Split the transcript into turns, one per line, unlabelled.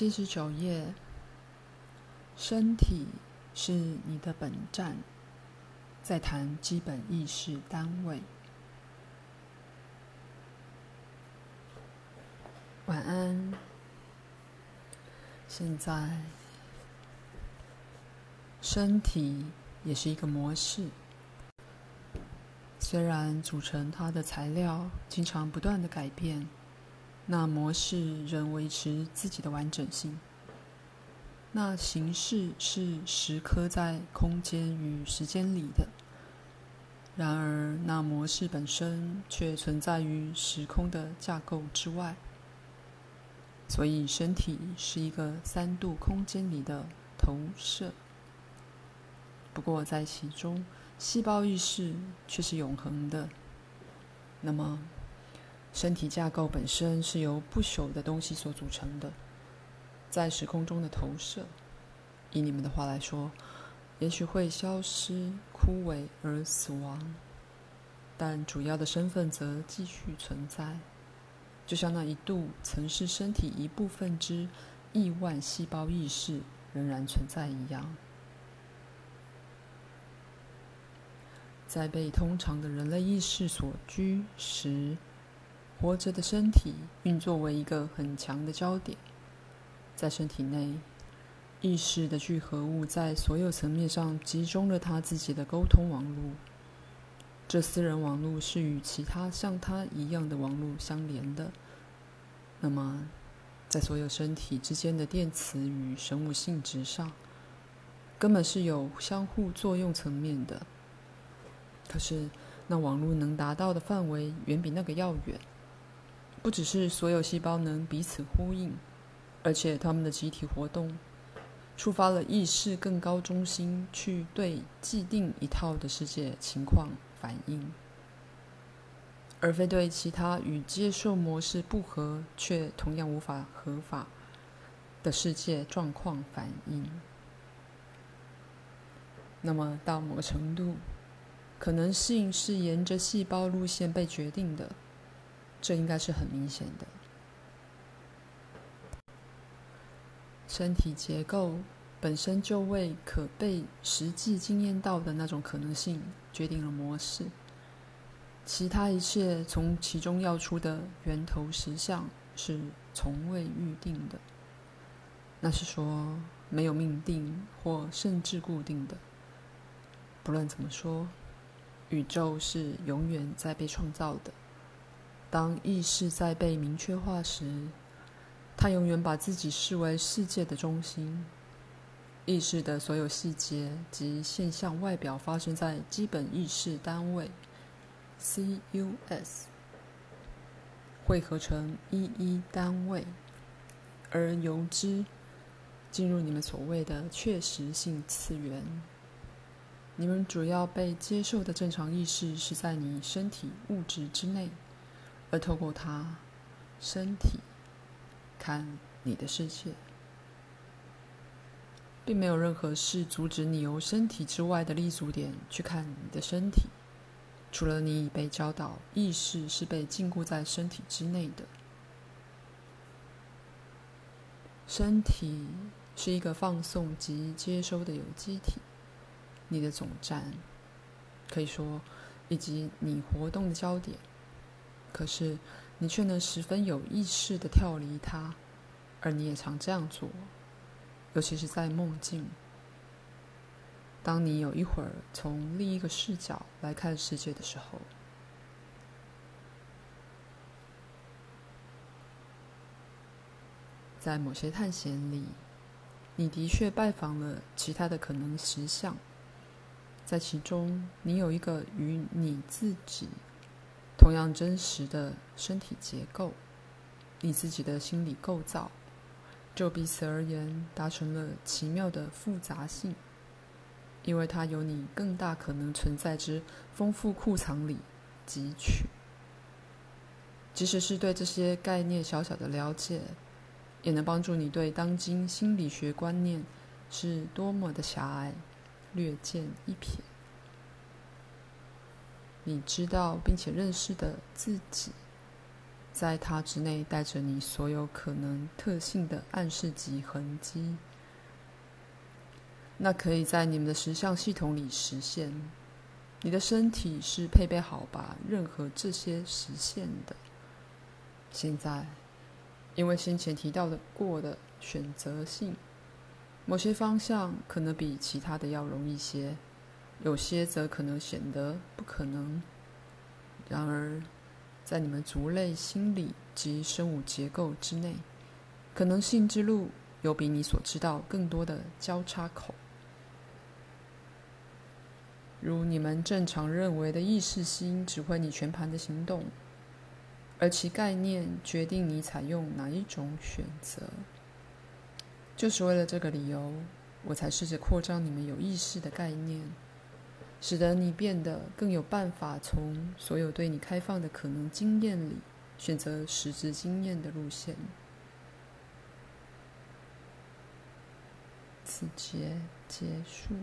七十九页，身体是你的本站，在谈基本意识单位。晚安。现在，身体也是一个模式。虽然组成它的材料经常不断的改变，那模式仍维持自己的完整性。那形式是时刻在空间与时间里的，然而那模式本身却存在于时空的架构之外。所以，身体是一个三度空间里的投射。不过，在其中，细胞意识却是永恒的。那么，身体架构本身是由不朽的东西所组成的，在时空中的投射，以你们的话来说，也许会消失、枯萎而死亡，但主要的身份则继续存在。就像那一度曾是身体一部分之亿万细胞意识仍然存在一样，在被通常的人类意识所居时，活着的身体运作为一个很强的焦点，在身体内，意识的聚合物在所有层面上集中了他自己的沟通网络。这私人网络是与其他像它一样的网络相连的。那么，在所有身体之间的电磁与生物性质上，根本是有相互作用层面的。可是，那网络能达到的范围远比那个要远。不只是所有细胞能彼此呼应，而且它们的集体活动触发了意识更高中心去对既定一套的世界情况反应，而非对其他与接受模式不合却同样无法合法的世界状况反应。那么，到某个程度，可能性是沿着细胞路线被决定的，这应该是很明显的。身体结构本身就为可被实际经验到的那种可能性决定了模式，其他一切从其中要出的源头实相是从未预定的。那是说没有命定或甚至固定的。不论怎么说，宇宙是永远在被创造的。当意识在被明确化时，它永远把自己视为世界的中心。意识的所有细节及现象外表发生在基本意识单位 （CUS） 汇合成一一单位，而由之进入你们所谓的确实性次元。你们主要被接受的正常意识是在你身体物质之内，而透过它，身体看你的世界。并没有任何事阻止你由身体之外的立足点去看你的身体，除了你已被教导意识是被禁锢在身体之内的。身体是一个放送及接收的有机体，你的总站，可以说，以及你活动的焦点。可是，你却能十分有意识的跳离它，而你也常这样做。尤其是在梦境，当你有一会儿从另一个视角来看世界的时候，在某些探险里，你的确拜访了其他的可能实相，在其中，你有一个与你自己同样真实的身体结构，你自己的心理构造。就彼此而言，达成了奇妙的复杂性，因为它由你更大可能存在之丰富库藏里汲取。即使是对这些概念小小的了解，也能帮助你对当今心理学观念是多么的狭隘略见一瞥。你知道并且认识的自己。在它之内带着你所有可能特性的暗示及痕迹。那可以在你们的实相系统里实现。你的身体是配备好把任何这些实现的。现在，因为先前提到的过的选择性，某些方向可能比其他的要容易些，有些则可能显得不可能。然而，在你们族类心理及生物结构之内，可能性之路有比你所知道更多的交叉口。如你们正常认为的意识心指挥你全盘的行动，而其概念决定你采用哪一种选择。就是为了这个理由，我才试着扩张你们有意识的概念，使得你变得更有办法从所有对你开放的可能经验里选择实质经验的路线。此节结束。